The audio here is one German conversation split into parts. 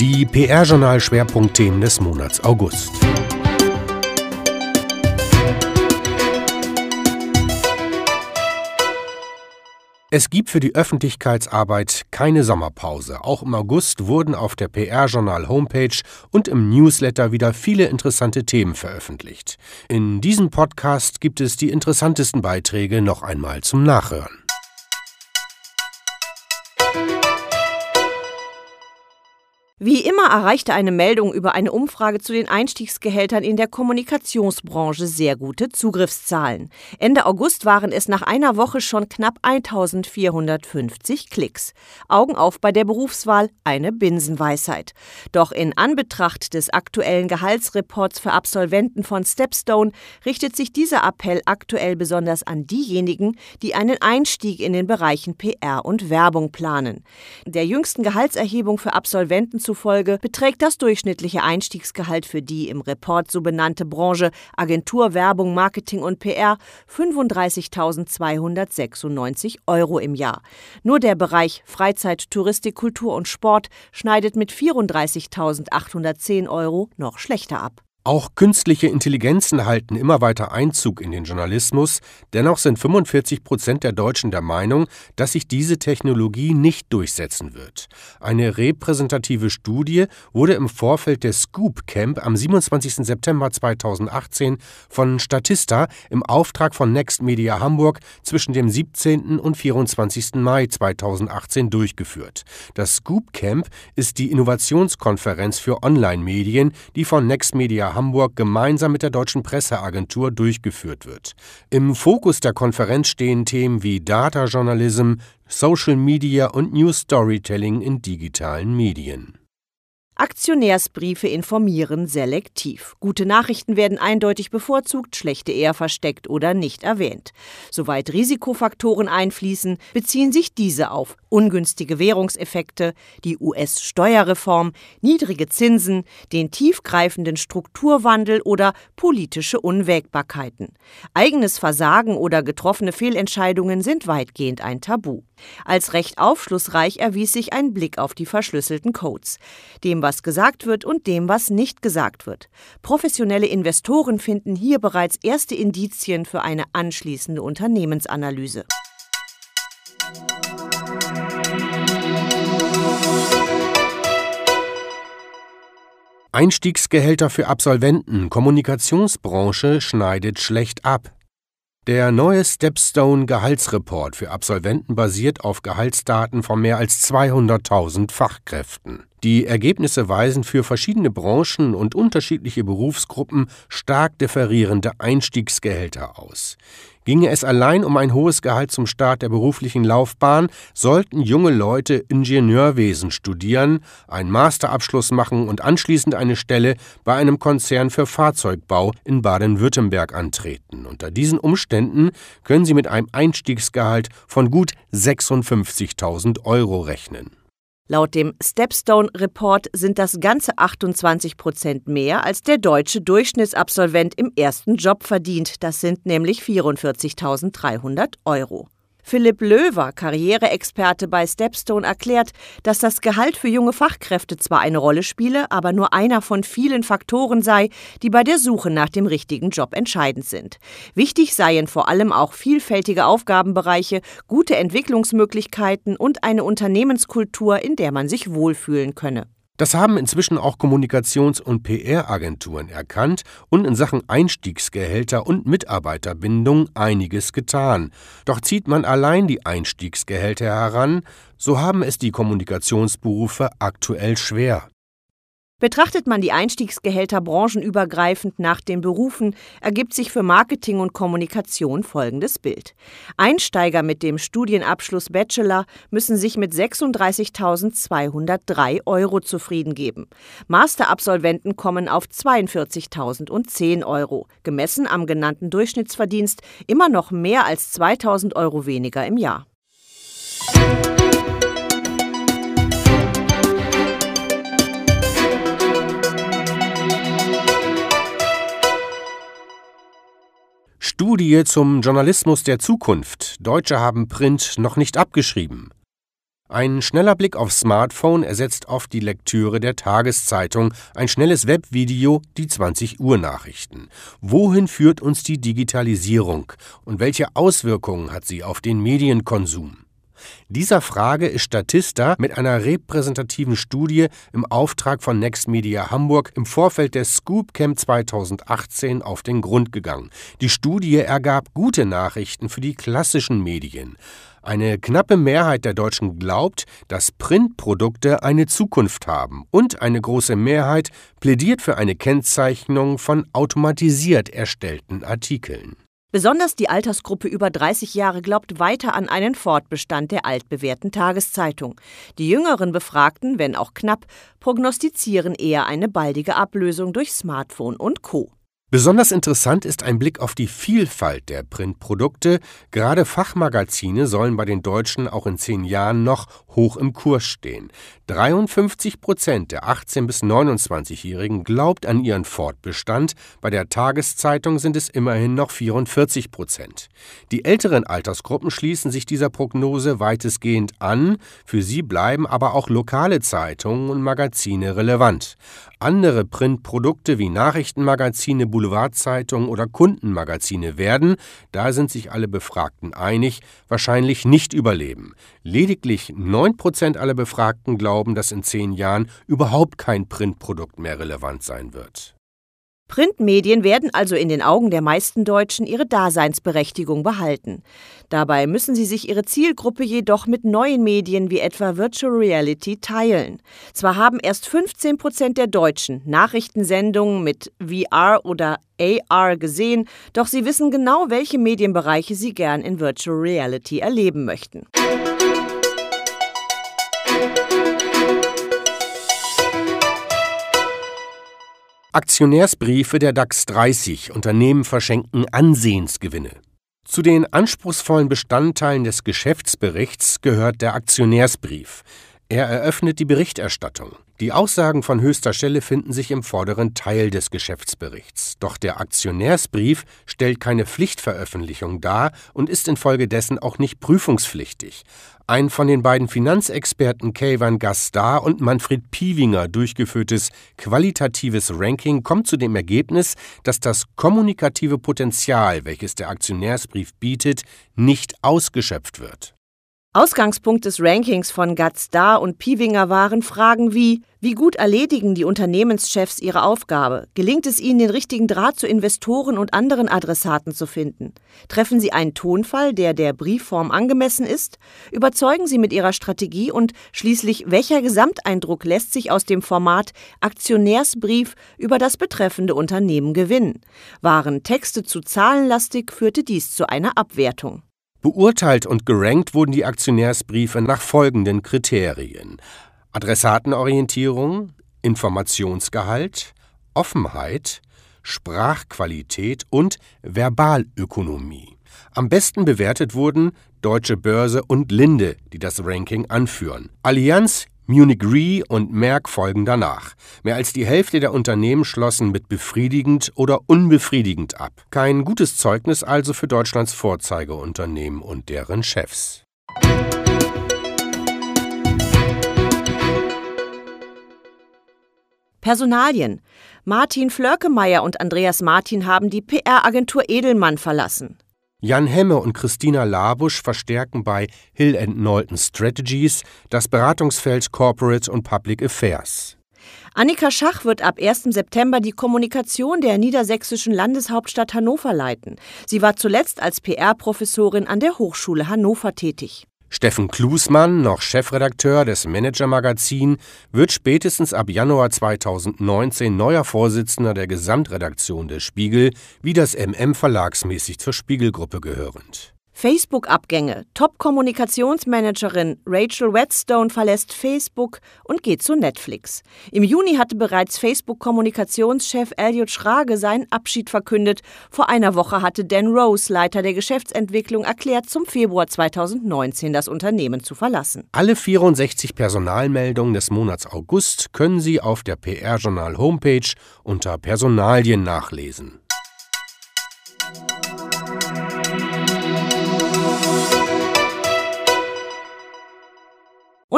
Die PR-Journal-Schwerpunktthemen des Monats August. Es gibt für die Öffentlichkeitsarbeit keine Sommerpause. Auch im August wurden auf der PR-Journal-Homepage und im Newsletter wieder viele interessante Themen veröffentlicht. In diesem Podcast gibt es die interessantesten Beiträge noch einmal zum Nachhören. Wie immer erreichte eine Meldung über eine Umfrage zu den Einstiegsgehältern in der Kommunikationsbranche sehr gute Zugriffszahlen. Ende August waren es nach einer Woche schon knapp 1450 Klicks. Augen auf bei der Berufswahl, eine Binsenweisheit. Doch in Anbetracht des aktuellen Gehaltsreports für Absolventen von Stepstone richtet sich dieser Appell aktuell besonders an diejenigen, die einen Einstieg in den Bereichen PR und Werbung planen. Der jüngsten Gehaltserhebung für Absolventen zufolge beträgt das durchschnittliche Einstiegsgehalt für die im Report so benannte Branche Agentur, Werbung, Marketing und PR 35.296 Euro im Jahr. Nur der Bereich Freizeit, Touristik, Kultur und Sport schneidet mit 34.810 Euro noch schlechter ab. Auch künstliche Intelligenzen halten immer weiter Einzug in den Journalismus, dennoch sind 45 Prozent der Deutschen der Meinung, dass sich diese Technologie nicht durchsetzen wird. Eine repräsentative Studie wurde im Vorfeld des Scoop Camp am 27. September 2018 von Statista im Auftrag von Next Media Hamburg zwischen dem 17. und 24. Mai 2018 durchgeführt. Das Scoop Camp ist die Innovationskonferenz für Online-Medien, die von Next Media Hamburg gemeinsam mit der Deutschen Presseagentur durchgeführt wird. Im Fokus der Konferenz stehen Themen wie Data Journalism, Social Media und New Storytelling in digitalen Medien. Aktionärsbriefe informieren selektiv. Gute Nachrichten werden eindeutig bevorzugt, schlechte eher versteckt oder nicht erwähnt. Soweit Risikofaktoren einfließen, beziehen sich diese auf ungünstige Währungseffekte, die US-Steuerreform, niedrige Zinsen, den tiefgreifenden Strukturwandel oder politische Unwägbarkeiten. Eigenes Versagen oder getroffene Fehlentscheidungen sind weitgehend ein Tabu. Als recht aufschlussreich erwies sich ein Blick auf die verschlüsselten Codes. Dem, was gesagt wird und dem, was nicht gesagt wird. Professionelle Investoren finden hier bereits erste Indizien für eine anschließende Unternehmensanalyse. Einstiegsgehälter für Absolventen, Kommunikationsbranche schneidet schlecht ab. Der neue Stepstone Gehaltsreport für Absolventen basiert auf Gehaltsdaten von mehr als 200.000 Fachkräften. Die Ergebnisse weisen für verschiedene Branchen und unterschiedliche Berufsgruppen stark differierende Einstiegsgehälter aus. Ginge es allein um ein hohes Gehalt zum Start der beruflichen Laufbahn, sollten junge Leute Ingenieurwesen studieren, einen Masterabschluss machen und anschließend eine Stelle bei einem Konzern für Fahrzeugbau in Baden-Württemberg antreten. Unter diesen Umständen können sie mit einem Einstiegsgehalt von gut 56.000 Euro rechnen. Laut dem Stepstone Report sind das ganze 28 Prozent mehr, als der deutsche Durchschnittsabsolvent im ersten Job verdient. Das sind nämlich 44.300 Euro. Philipp Löwer, Karriereexperte bei Stepstone, erklärt, dass das Gehalt für junge Fachkräfte zwar eine Rolle spiele, aber nur einer von vielen Faktoren sei, die bei der Suche nach dem richtigen Job entscheidend sind. Wichtig seien vor allem auch vielfältige Aufgabenbereiche, gute Entwicklungsmöglichkeiten und eine Unternehmenskultur, in der man sich wohlfühlen könne. Das haben inzwischen auch Kommunikations- und PR-Agenturen erkannt und in Sachen Einstiegsgehälter und Mitarbeiterbindung einiges getan. Doch zieht man allein die Einstiegsgehälter heran, so haben es die Kommunikationsberufe aktuell schwer. Betrachtet man die Einstiegsgehälter branchenübergreifend nach den Berufen, ergibt sich für Marketing und Kommunikation folgendes Bild. Einsteiger mit dem Studienabschluss Bachelor müssen sich mit 36.203 Euro zufrieden geben. Masterabsolventen kommen auf 42.010 Euro, gemessen am genannten Durchschnittsverdienst immer noch mehr als 2.000 Euro weniger im Jahr. Studie zum Journalismus der Zukunft. Deutsche haben Print noch nicht abgeschrieben. Ein schneller Blick aufs Smartphone ersetzt oft die Lektüre der Tageszeitung, ein schnelles Webvideo die 20 Uhr Nachrichten. Wohin führt uns die Digitalisierung und welche Auswirkungen hat sie auf den Medienkonsum? Dieser Frage ist Statista mit einer repräsentativen Studie im Auftrag von Next Media Hamburg im Vorfeld des Scoop Camp 2018 auf den Grund gegangen. Die Studie ergab gute Nachrichten für die klassischen Medien. Eine knappe Mehrheit der Deutschen glaubt, dass Printprodukte eine Zukunft haben und eine große Mehrheit plädiert für eine Kennzeichnung von automatisiert erstellten Artikeln. Besonders die Altersgruppe über 30 Jahre glaubt weiter an einen Fortbestand der altbewährten Tageszeitung. Die jüngeren Befragten, wenn auch knapp, prognostizieren eher eine baldige Ablösung durch Smartphone und Co. Besonders interessant ist ein Blick auf die Vielfalt der Printprodukte. Gerade Fachmagazine sollen bei den Deutschen auch in zehn Jahren noch hoch im Kurs stehen. 53 Prozent der 18- bis 29-Jährigen glaubt an ihren Fortbestand. Bei der Tageszeitung sind es immerhin noch 44 Prozent. Die älteren Altersgruppen schließen sich dieser Prognose weitestgehend an. Für sie bleiben aber auch lokale Zeitungen und Magazine relevant. Andere Printprodukte wie Nachrichtenmagazine, Boulevardzeitungen oder Kundenmagazine werden, da sind sich alle Befragten einig, wahrscheinlich nicht überleben. Lediglich 9 Prozent aller Befragten glauben, dass in zehn Jahren überhaupt kein Printprodukt mehr relevant sein wird. Printmedien werden also in den Augen der meisten Deutschen ihre Daseinsberechtigung behalten. Dabei müssen sie sich ihre Zielgruppe jedoch mit neuen Medien wie etwa Virtual Reality teilen. Zwar haben erst 15 Prozent der Deutschen Nachrichtensendungen mit VR oder AR gesehen, doch sie wissen genau, welche Medienbereiche sie gern in Virtual Reality erleben möchten. Aktionärsbriefe der DAX 30 Unternehmen verschenken Ansehensgewinne. Zu den anspruchsvollen Bestandteilen des Geschäftsberichts gehört der Aktionärsbrief. Er eröffnet die Berichterstattung. Die Aussagen von höchster Stelle finden sich im vorderen Teil des Geschäftsberichts. Doch der Aktionärsbrief stellt keine Pflichtveröffentlichung dar und ist infolgedessen auch nicht prüfungspflichtig. Ein von den beiden Finanzexperten Kayvan Gastar und Manfred Piewinger durchgeführtes qualitatives Ranking kommt zu dem Ergebnis, dass das kommunikative Potenzial, welches der Aktionärsbrief bietet, nicht ausgeschöpft wird. Ausgangspunkt des Rankings von Gatstar und Piewinger waren Fragen wie: Wie gut erledigen die Unternehmenschefs ihre Aufgabe? Gelingt es ihnen, den richtigen Draht zu Investoren und anderen Adressaten zu finden? Treffen sie einen Tonfall, der der Briefform angemessen ist? Überzeugen sie mit ihrer Strategie? Und schließlich, welcher Gesamteindruck lässt sich aus dem Format Aktionärsbrief über das betreffende Unternehmen gewinnen? Waren Texte zu zahlenlastig, führte dies zu einer Abwertung. Beurteilt und gerankt wurden die Aktionärsbriefe nach folgenden Kriterien: Adressatenorientierung, Informationsgehalt, Offenheit, Sprachqualität und Verbalökonomie. Am besten bewertet wurden Deutsche Börse und Linde, die das Ranking anführen. Allianz, Munich Re und Merck folgen danach. Mehr als die Hälfte der Unternehmen schlossen mit befriedigend oder unbefriedigend ab. Kein gutes Zeugnis also für Deutschlands Vorzeigeunternehmen und deren Chefs. Personalien. Martin Flörkemeyer und Andreas Martin haben die PR-Agentur Edelmann verlassen. Jan Hemme und Christina Labusch verstärken bei Hill Knowlton Strategies das Beratungsfeld Corporate und Public Affairs. Annika Schach wird ab 1. September die Kommunikation der niedersächsischen Landeshauptstadt Hannover leiten. Sie war zuletzt als PR-Professorin an der Hochschule Hannover tätig. Steffen Klusmann, noch Chefredakteur des Manager-Magazin, wird spätestens ab Januar 2019 neuer Vorsitzender der Gesamtredaktion des Spiegel, wie das MM verlagsmäßig zur Spiegelgruppe gehörend. Facebook-Abgänge. Top-Kommunikationsmanagerin Rachel Whetstone verlässt Facebook und geht zu Netflix. Im Juni hatte bereits Facebook-Kommunikationschef Elliot Schrage seinen Abschied verkündet. Vor einer Woche hatte Dan Rose, Leiter der Geschäftsentwicklung, erklärt, zum Februar 2019 das Unternehmen zu verlassen. Alle 64 Personalmeldungen des Monats August können Sie auf der PR-Journal-Homepage unter Personalien nachlesen.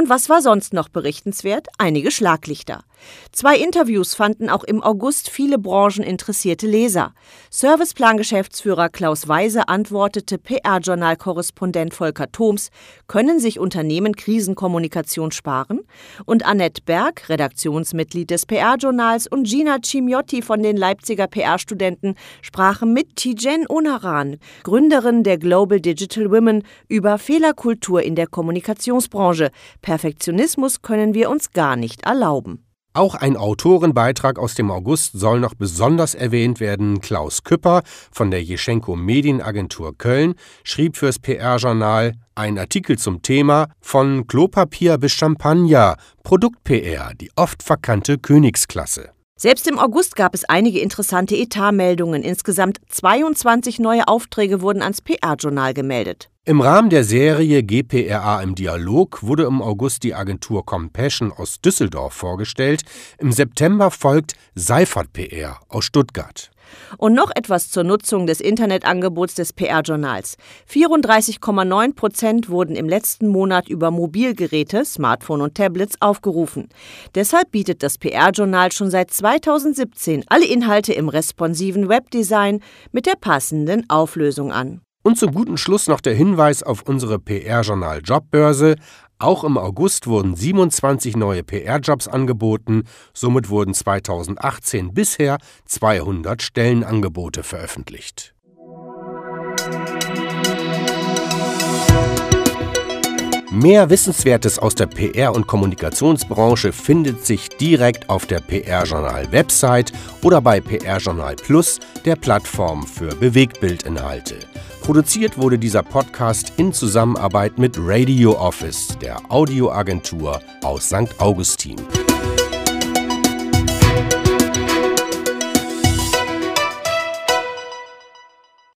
Und was war sonst noch berichtenswert? Einige Schlaglichter. Zwei Interviews fanden auch im August viele brancheninteressierte Leser. Serviceplan-Geschäftsführer Klaus Weise antwortete PR-Journal-Korrespondent Volker Thoms, können sich Unternehmen Krisenkommunikation sparen? Und Annette Berg, Redaktionsmitglied des PR-Journals, und Gina Cimiotti von den Leipziger PR-Studenten sprachen mit Tijen Onaran, Gründerin der Global Digital Women, über Fehlerkultur in der Kommunikationsbranche. Perfektionismus können wir uns gar nicht erlauben. Auch ein Autorenbeitrag aus dem August soll noch besonders erwähnt werden. Klaus Küpper von der Jeschenko Medienagentur Köln schrieb fürs PR-Journal einen Artikel zum Thema Von Klopapier bis Champagner, Produkt-PR, die oft verkannte Königsklasse. Selbst im August gab es einige interessante Etatmeldungen. Insgesamt 22 neue Aufträge wurden ans PR-Journal gemeldet. Im Rahmen der Serie GPRA im Dialog wurde im August die Agentur Compassion aus Düsseldorf vorgestellt. Im September folgt Seifert PR aus Stuttgart. Und noch etwas zur Nutzung des Internetangebots des PR-Journals. 34,9 Prozent wurden im letzten Monat über Mobilgeräte, Smartphone und Tablets aufgerufen. Deshalb bietet das PR-Journal schon seit 2017 alle Inhalte im responsiven Webdesign mit der passenden Auflösung an. Und zum guten Schluss noch der Hinweis auf unsere PR-Journal Jobbörse. Auch im August wurden 27 neue PR-Jobs angeboten. Somit wurden 2018 bisher 200 Stellenangebote veröffentlicht. Mehr Wissenswertes aus der PR- und Kommunikationsbranche findet sich direkt auf der PR-Journal-Website oder bei PR-Journal Plus, der Plattform für Bewegtbildinhalte. Produziert wurde dieser Podcast in Zusammenarbeit mit Radio Office, der Audioagentur aus St. Augustin.